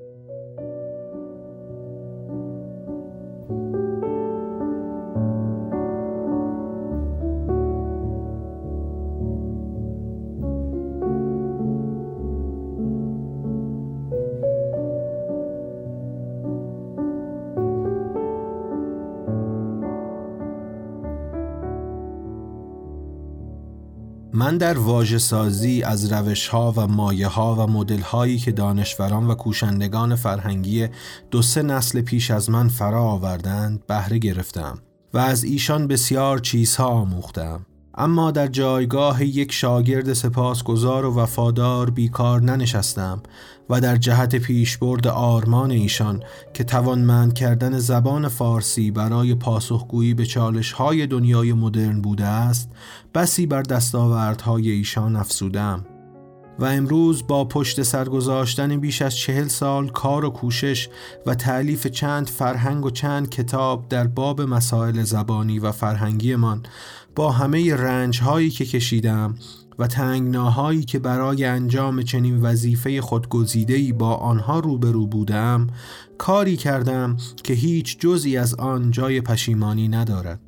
Thank you. من در واژه سازی از روش ها و مایه ها و مدل هایی که دانشوران و کوشندگان فرهنگی دو سه نسل پیش از من فرا آوردند بهره گرفتم و از ایشان بسیار چیزها آموختم. اما در جایگاه یک شاگرد سپاسگزار و وفادار بیکار ننشستم و در جهت پیشبرد آرمان ایشان که توانمند کردن زبان فارسی برای پاسخگویی به چالش های دنیای مدرن بوده است بسی بر دستاوردهای ایشان افسودم و امروز با پشت سرگذاشتن بیش از چهل سال کار و کوشش و تعلیف چند فرهنگ و چند کتاب در باب مسائل زبانی و فرهنگیمان با همه رنج هایی که کشیدم و تنگناهایی که برای انجام چنین وظیفه خودگزیده‌ای با آنها روبرو بودم کاری کردم که هیچ جزی از آن جای پشیمانی ندارد.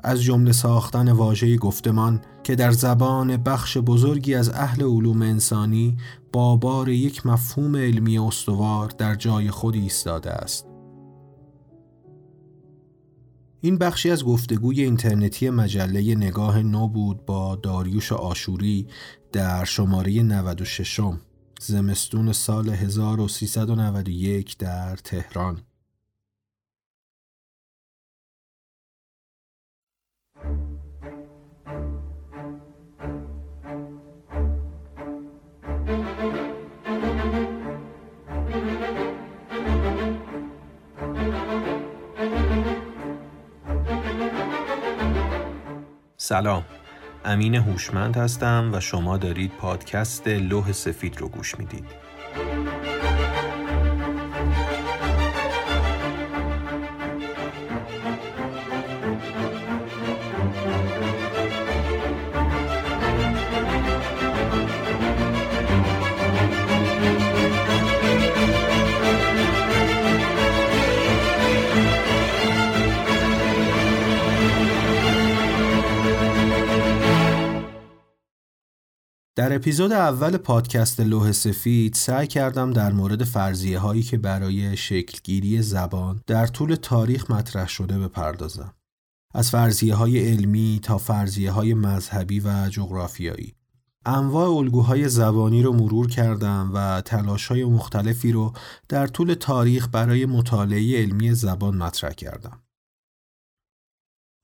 از جمله ساختن واژه گفتمان که در زبان بخش بزرگی از اهل علوم انسانی با بار یک مفهوم علمی استوار در جای خود ایستاده است. این بخشی از گفتگوی اینترنتی مجله نگاه نو بود با داریوش آشوری در شماره 96 زمستون سال 1391 در تهران. سلام. امین هوشمند هستم و شما دارید پادکست لوح سفید رو گوش می‌دید. در اپیزود اول پادکست لوح سفید سعی کردم در مورد فرضیه هایی که برای شکلگیری زبان در طول تاریخ مطرح شده بپردازم. از فرضیه های علمی تا فرضیه های مذهبی و جغرافیایی. انواع الگوهای زبانی رو مرور کردم و تلاش های مختلفی رو در طول تاریخ برای مطالعه علمی زبان مطرح کردم.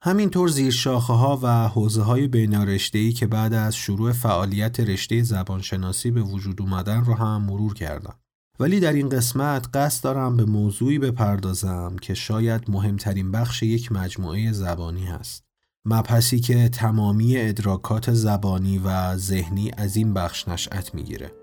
همینطور زیر شاخه ها و حوزه های بینارشتهی که بعد از شروع فعالیت رشته زبانشناسی به وجود اومدن رو هم مرور کردم. ولی در این قسمت قصد دارم به موضوعی بپردازم که شاید مهمترین بخش یک مجموعه زبانی هست. مبحثی که تمامی ادراکات زبانی و ذهنی از این بخش نشأت می‌گیره.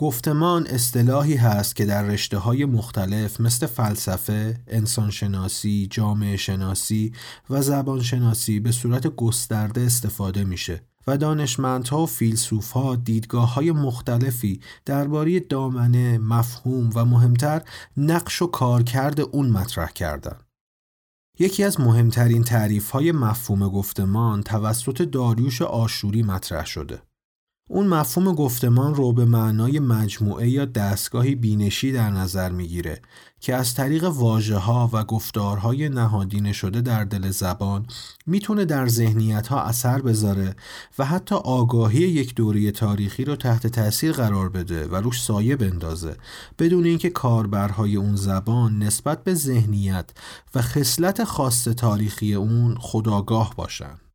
گفتمان اصطلاحی هست که در رشته های مختلف مثل فلسفه، انسانشناسی، جامعه شناسی و زبانشناسی به صورت گسترده استفاده میشه و دانشمندها و فیلسوفها دیدگاه های مختلفی درباره دامنه، مفهوم و مهمتر نقش و کارکرد اون مطرح کردن. یکی از مهمترین تعریف های مفهوم گفتمان توسط داریوش آشوری مطرح شده. اون مفهوم گفتمان رو به معنای مجموعه یا دستگاهی بینشی در نظر می‌گیره که از طریق واجه ها و گفتارهای نهادینه شده در دل زبان می‌تونه در ذهنیت ها اثر بذاره و حتی آگاهی یک دوره تاریخی رو تحت تاثیر قرار بده و روش سایه بندازه بدون اینکه کاربرهای اون زبان نسبت به ذهنیت و خصلت خاص تاریخی اون خداگاه باشن.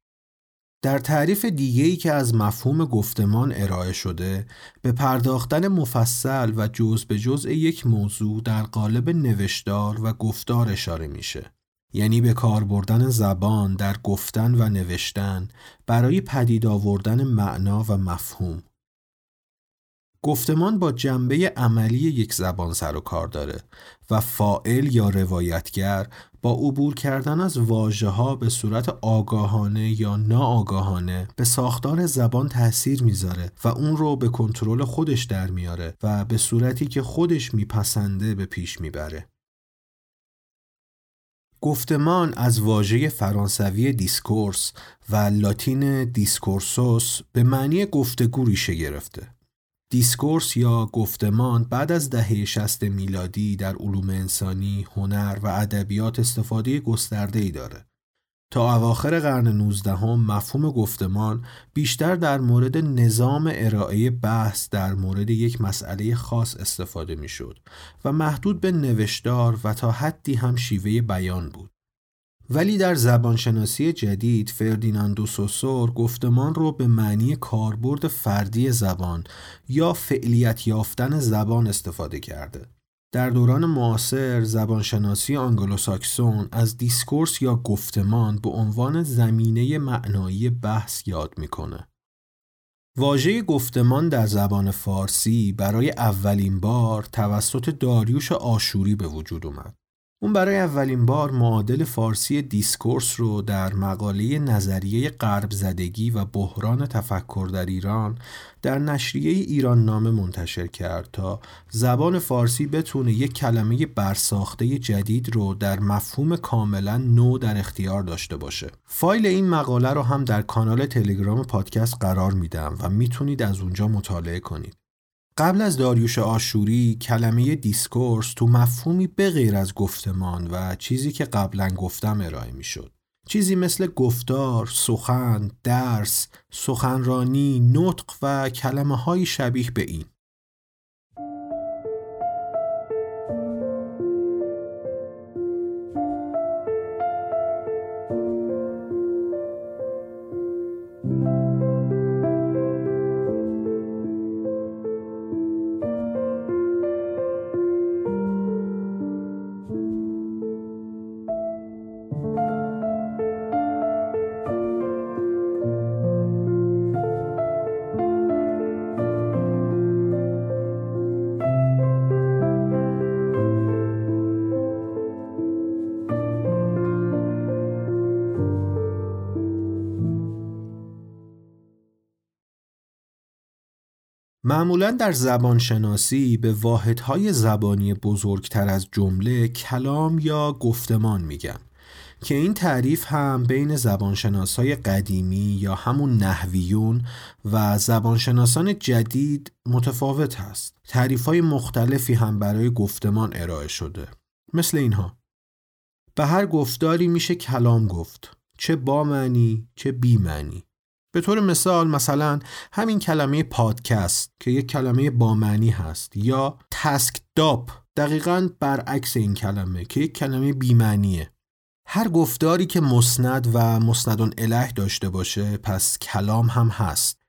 در تعریف دیگه‌ای که از مفهوم گفتمان ارائه شده به پرداختن مفصل و جز به جزء یک موضوع در قالب نوشتار و گفتار اشاره میشه. یعنی به کار بردن زبان در گفتن و نوشتن برای پدید آوردن معنا و مفهوم. گفتمان با جنبه عملی یک زبان سر و کار داره و فائل یا روایتگر با عبور کردن از واژه ها به صورت آگاهانه یا ناآگاهانه به ساختار زبان تاثیر می‌ذاره و اون رو به کنترل خودش در میاره و به صورتی که خودش میپسنده به پیش می‌بره. گفتمان از واژه فرانسوی discourse و لاتین discursus به معنی گفتگو ریشه گرفته. discourse یا گفتمان بعد از دهه 60 میلادی در علوم انسانی، هنر و ادبیات استفاده گسترده ای داره. تا اواخر قرن 19 هم مفهوم گفتمان بیشتر در مورد نظام ارائه بحث در مورد یک مسئله خاص استفاده می شد و محدود به نوشتار و تا حدی هم شیوه بیان بود. ولی در زبانشناسی جدید فردینان دو سوسور گفتمان رو به معنی کاربرد فردی زبان یا فعلیت یافتن زبان استفاده کرده. در دوران معاصر زبانشناسی آنگلوساکسون از discourse یا گفتمان به عنوان زمینه معنایی بحث یاد می‌کنه. واژه گفتمان در زبان فارسی برای اولین بار توسط داریوش آشوری به وجود اومد. اون برای اولین بار معادل فارسی discourse رو در مقاله نظریه غرب زدگی و بحران تفکر در ایران در نشریه ایران نامه منتشر کرد تا زبان فارسی بتونه یک کلمه برساخته جدید رو در مفهوم کاملا نو در اختیار داشته باشه. فایل این مقاله رو هم در کانال تلگرام پادکست قرار میدم و می‌تونید از اونجا مطالعه کنید. قبل از داریوش آشوری کلمه دیسکورس تو مفهومی بغیر از گفتمان و چیزی که قبلا گفتم ارائه می شد. چیزی مثل گفتار، سخن، درس، سخنرانی، نطق و کلمه های شبیه به این. معمولا در زبان شناسی به واحدهای زبانی بزرگتر از جمله کلام یا گفتمان میگن که این تعریف هم بین زبانشناسای قدیمی یا همون نحویون و زبانشناسان جدید متفاوت هست. تعریف های مختلفی هم برای گفتمان ارائه شده. مثل اینها. به هر گفتاری میشه کلام گفت. چه با معنی چه بی معنی. به طور مثال مثلا همین کلمه پادکست که یک کلمه با معنی هست یا تسک داپ دقیقا برعکس این کلمه که یک کلمه بیمعنیه. هر گفتاری که مسند و مسندون اله داشته باشه پس کلام هم هست.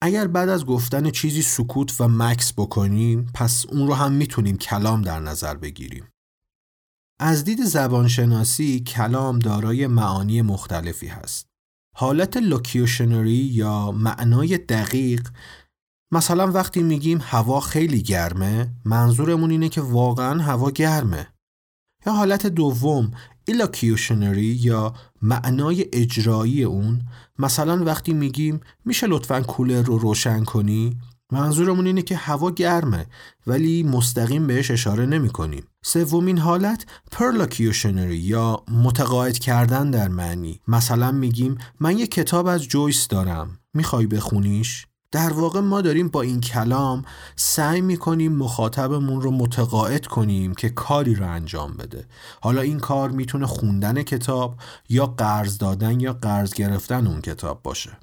اگر بعد از گفتن چیزی سکوت و مکس بکنیم پس اون رو هم می‌تونیم کلام در نظر بگیریم. از دید زبانشناسی کلام دارای معانی مختلفی هست. حالت locutionary یا معنای دقیق مثلا وقتی میگیم هوا خیلی گرمه منظورمون اینه که واقعا هوا گرمه. یا حالت دوم illocutionary یا معنای اجرایی اون مثلا وقتی میگیم میشه لطفا کولر رو روشن کنی منظورمون اینه که هوا گرمه ولی مستقیم بهش اشاره نمی کنیم سومین حالت perlocutionary یا متقاعد کردن در معنی. مثلا میگیم من یه کتاب از جویس دارم. می‌خوای بخونیش؟ در واقع ما داریم با این کلام سعی می‌کنیم مخاطبمون رو متقاعد کنیم که کاری رو انجام بده. حالا این کار می‌تونه خوندن کتاب یا قرض دادن یا قرض گرفتن اون کتاب باشه.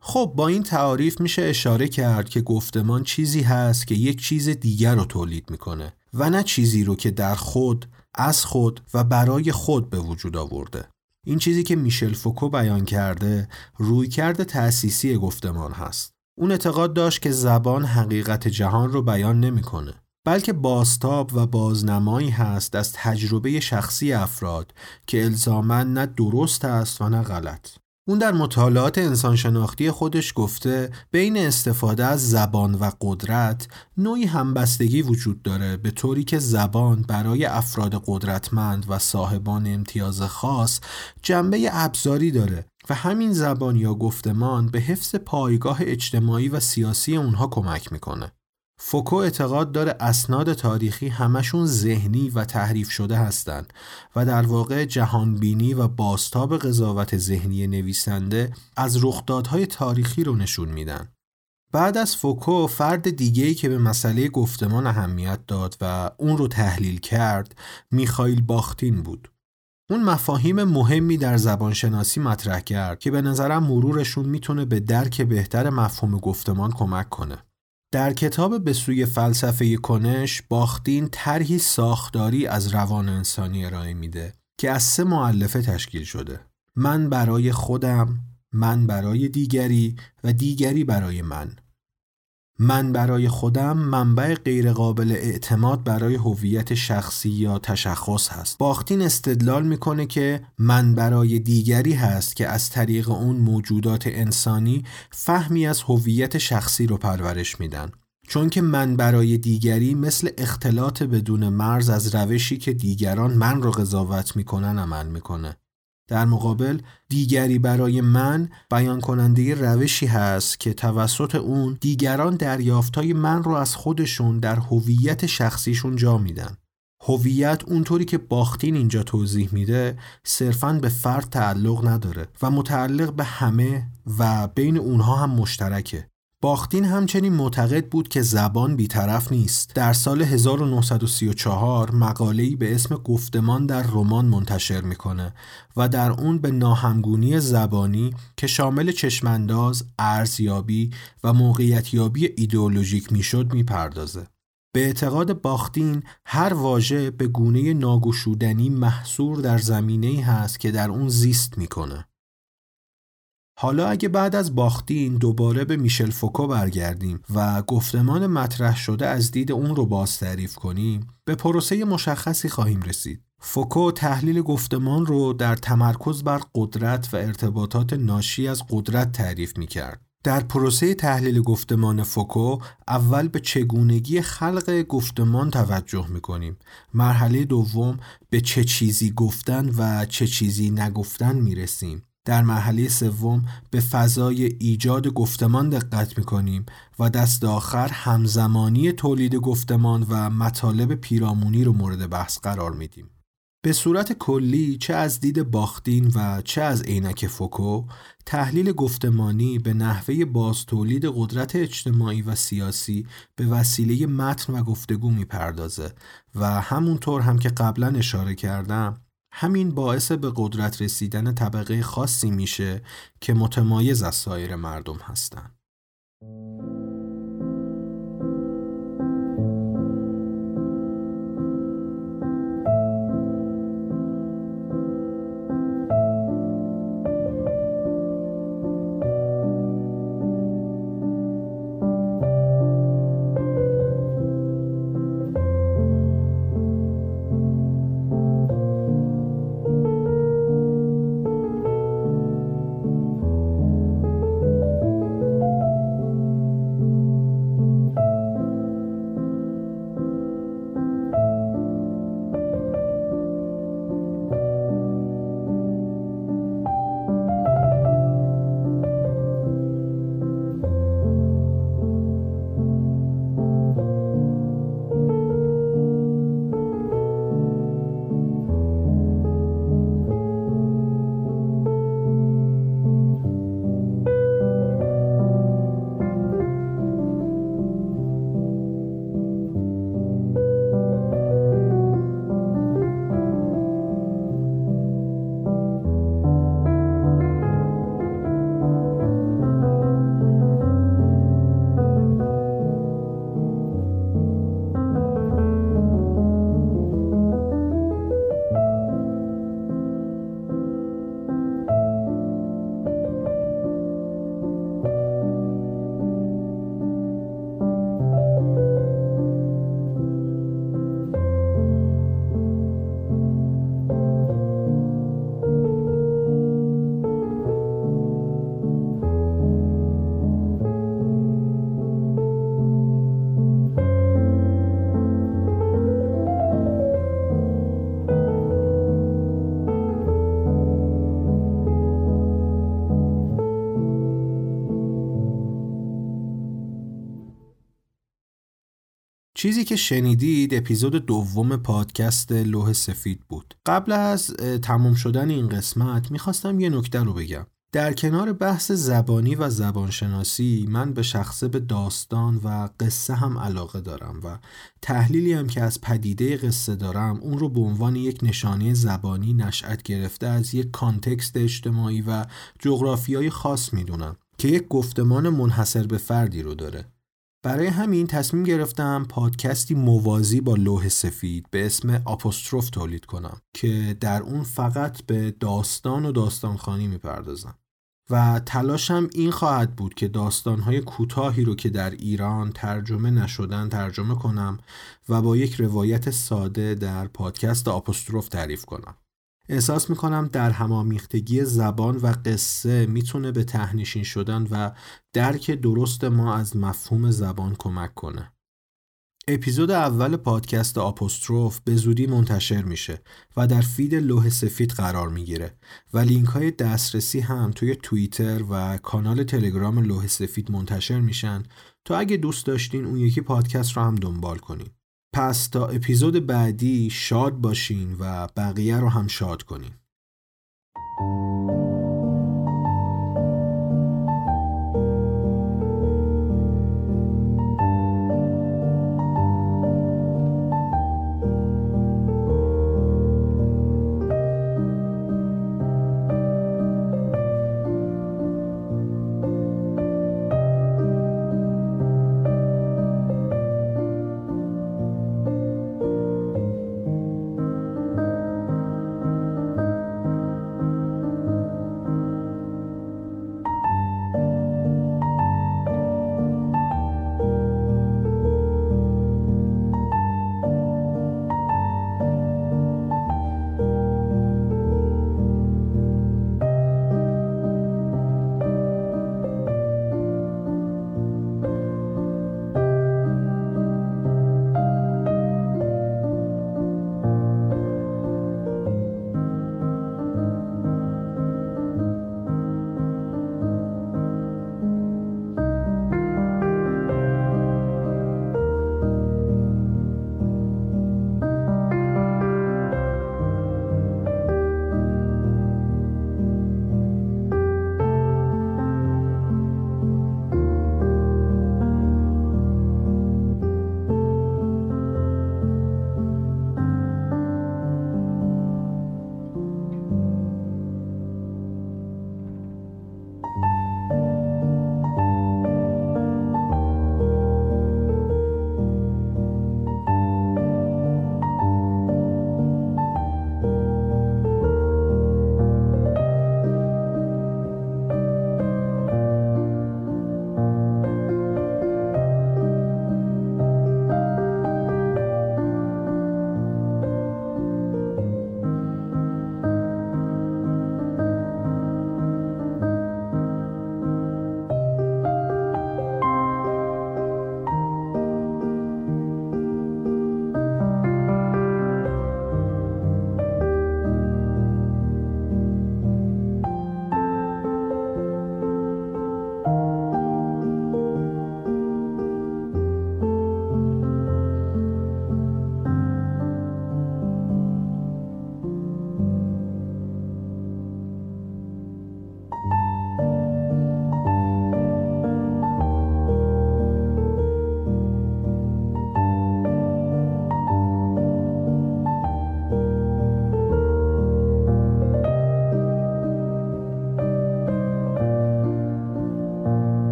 خب با این تعاریف میشه اشاره کرد که گفتمان چیزی هست که یک چیز دیگر رو تولید می‌کنه. و نه چیزی رو که در خود، از خود و برای خود به وجود آورده. این چیزی که میشل فوکو بیان کرده رویکرد تأسیسی گفتمان هست. اون اعتقاد داشت که زبان حقیقت جهان رو بیان نمی‌کنه. بلکه باستاب و بازنمایی هست از تجربه شخصی افراد که الزامن نه درست است و نه غلط. اون در مطالعات انسانشناختی خودش گفته بین استفاده از زبان و قدرت نوعی همبستگی وجود داره به طوری که زبان برای افراد قدرتمند و صاحبان امتیاز خاص جنبه ابزاری داره و همین زبان یا گفتمان به حفظ پایگاه اجتماعی و سیاسی اونها کمک می‌کنه. فوکو اعتقاد داره اسناد تاریخی همشون ذهنی و تحریف شده هستند و در واقع جهانبینی و باستاب قضاوت ذهنی نویسنده از رخدادهای تاریخی رو نشون میدن. بعد از فوکو فرد دیگه‌ای که به مسئله گفتمان اهمیت داد و اون رو تحلیل کرد میخائیل باختین بود. اون مفاهیم مهمی در زبانشناسی مطرح کرد که به نظرم مرورشون می‌تونه به درک بهتر مفهوم گفتمان کمک کنه. در کتاب به سوی فلسفه کنش باختین طرحی ساختاری از روان انسانی ارائه میده که از سه معلفه تشکیل شده. من برای خودم من برای دیگری و دیگری برای من. من برای خودم منبع غیرقابل اعتماد برای هویت شخصی یا تشخص هست. باختین استدلال می‌کنه که من برای دیگری هست که از طریق اون موجودات انسانی فهمی از هویت شخصی رو پرورش میدن. چون که من برای دیگری مثل اختلاط بدون مرز از روشی که دیگران من رو قضاوت می‌کنن عمل می‌کنه. در مقابل دیگری برای من بیان کننده روشی هست که توسط اون دیگران دریافتای من رو از خودشون در هویت شخصیشون جا میدن. هویت اونطوری که باختین اینجا توضیح میده صرفا به فرد تعلق نداره و متعلق به همه و بین اونها هم مشترکه. باختین همچنین معتقد بود که زبان بیطرف نیست. در سال 1934 مقاله‌ای به اسم گفتمان در رمان منتشر می‌کنه و در اون به ناهمگونی زبانی که شامل چشمانداز، ارزیابی و موقعیتیابی ایدئولوژیک می‌شد می‌پردازه. به اعتقاد باختین هر واژه به گونه ناگشودنی محصور در زمینه‌ای هست که در اون زیست می‌کنه. حالا اگه بعد از باختین دوباره به میشل فوکو برگردیم و گفتمان مطرح شده از دید اون رو باز تعریف کنیم به پروسه مشخصی خواهیم رسید. فوکو تحلیل گفتمان رو در تمرکز بر قدرت و ارتباطات ناشی از قدرت تعریف می کرد. در پروسه تحلیل گفتمان فوکو اول به چگونگی خلق گفتمان توجه می کنیم. مرحله دوم به چه چیزی گفتن و چه چیزی نگفتن می رسیم. در مرحله سوم به فضای ایجاد گفتمان دقت می‌کنیم و دست آخر همزمانی تولید گفتمان و مطالب پیرامونی رو مورد بحث قرار میدیم. به صورت کلی چه از دید باختین و چه از عینک فوکو تحلیل گفتمانی به نحوه باز تولید قدرت اجتماعی و سیاسی به وسیله متن و گفتگو می‌پردازه و همونطور هم که قبلا اشاره کردم همین باعث به قدرت رسیدن طبقه خاصی میشه که متمایز از سایر مردم هستند. چیزی که شنیدید اپیزود دوم پادکست لوح سفید بود. قبل از تمام شدن این قسمت می‌خواستم یه نکته رو بگم. در کنار بحث زبانی و زبانشناسی من به شخصه به داستان و قصه هم علاقه دارم و تحلیلی هم که از پدیده قصه دارم اون رو به عنوان یک نشانه زبانی نشأت گرفته از یک کانتکست اجتماعی و جغرافیای خاص می‌دونم که یک گفتمان منحصر به فردی رو داره برای همین تصمیم گرفتم پادکستی موازی با لوح سفید به اسم آپوستروف تولید کنم که در اون فقط به داستان و داستانخانی می‌پردازم و تلاشم این خواهد بود که داستانهای کوتاهی رو که در ایران ترجمه نشدن ترجمه کنم و با یک روایت ساده در پادکست آپوستروف تعریف کنم. احساس می‌کنم در همامیختگی زبان و قصه می‌تونه به تهنشین شدن و درک درست ما از مفهوم زبان کمک کنه. اپیزود اول پادکست آپوستروف به زودی منتشر میشه و در feed لوح سفید قرار می‌گیره و لینک های دسترسی هم توی توییتر و کانال تلگرام لوح سفید منتشر میشن تا اگه دوست داشتین اون یکی پادکست رو هم دنبال کنین. پس تا اپیزود بعدی شاد باشین و بقیه رو هم شاد کنین.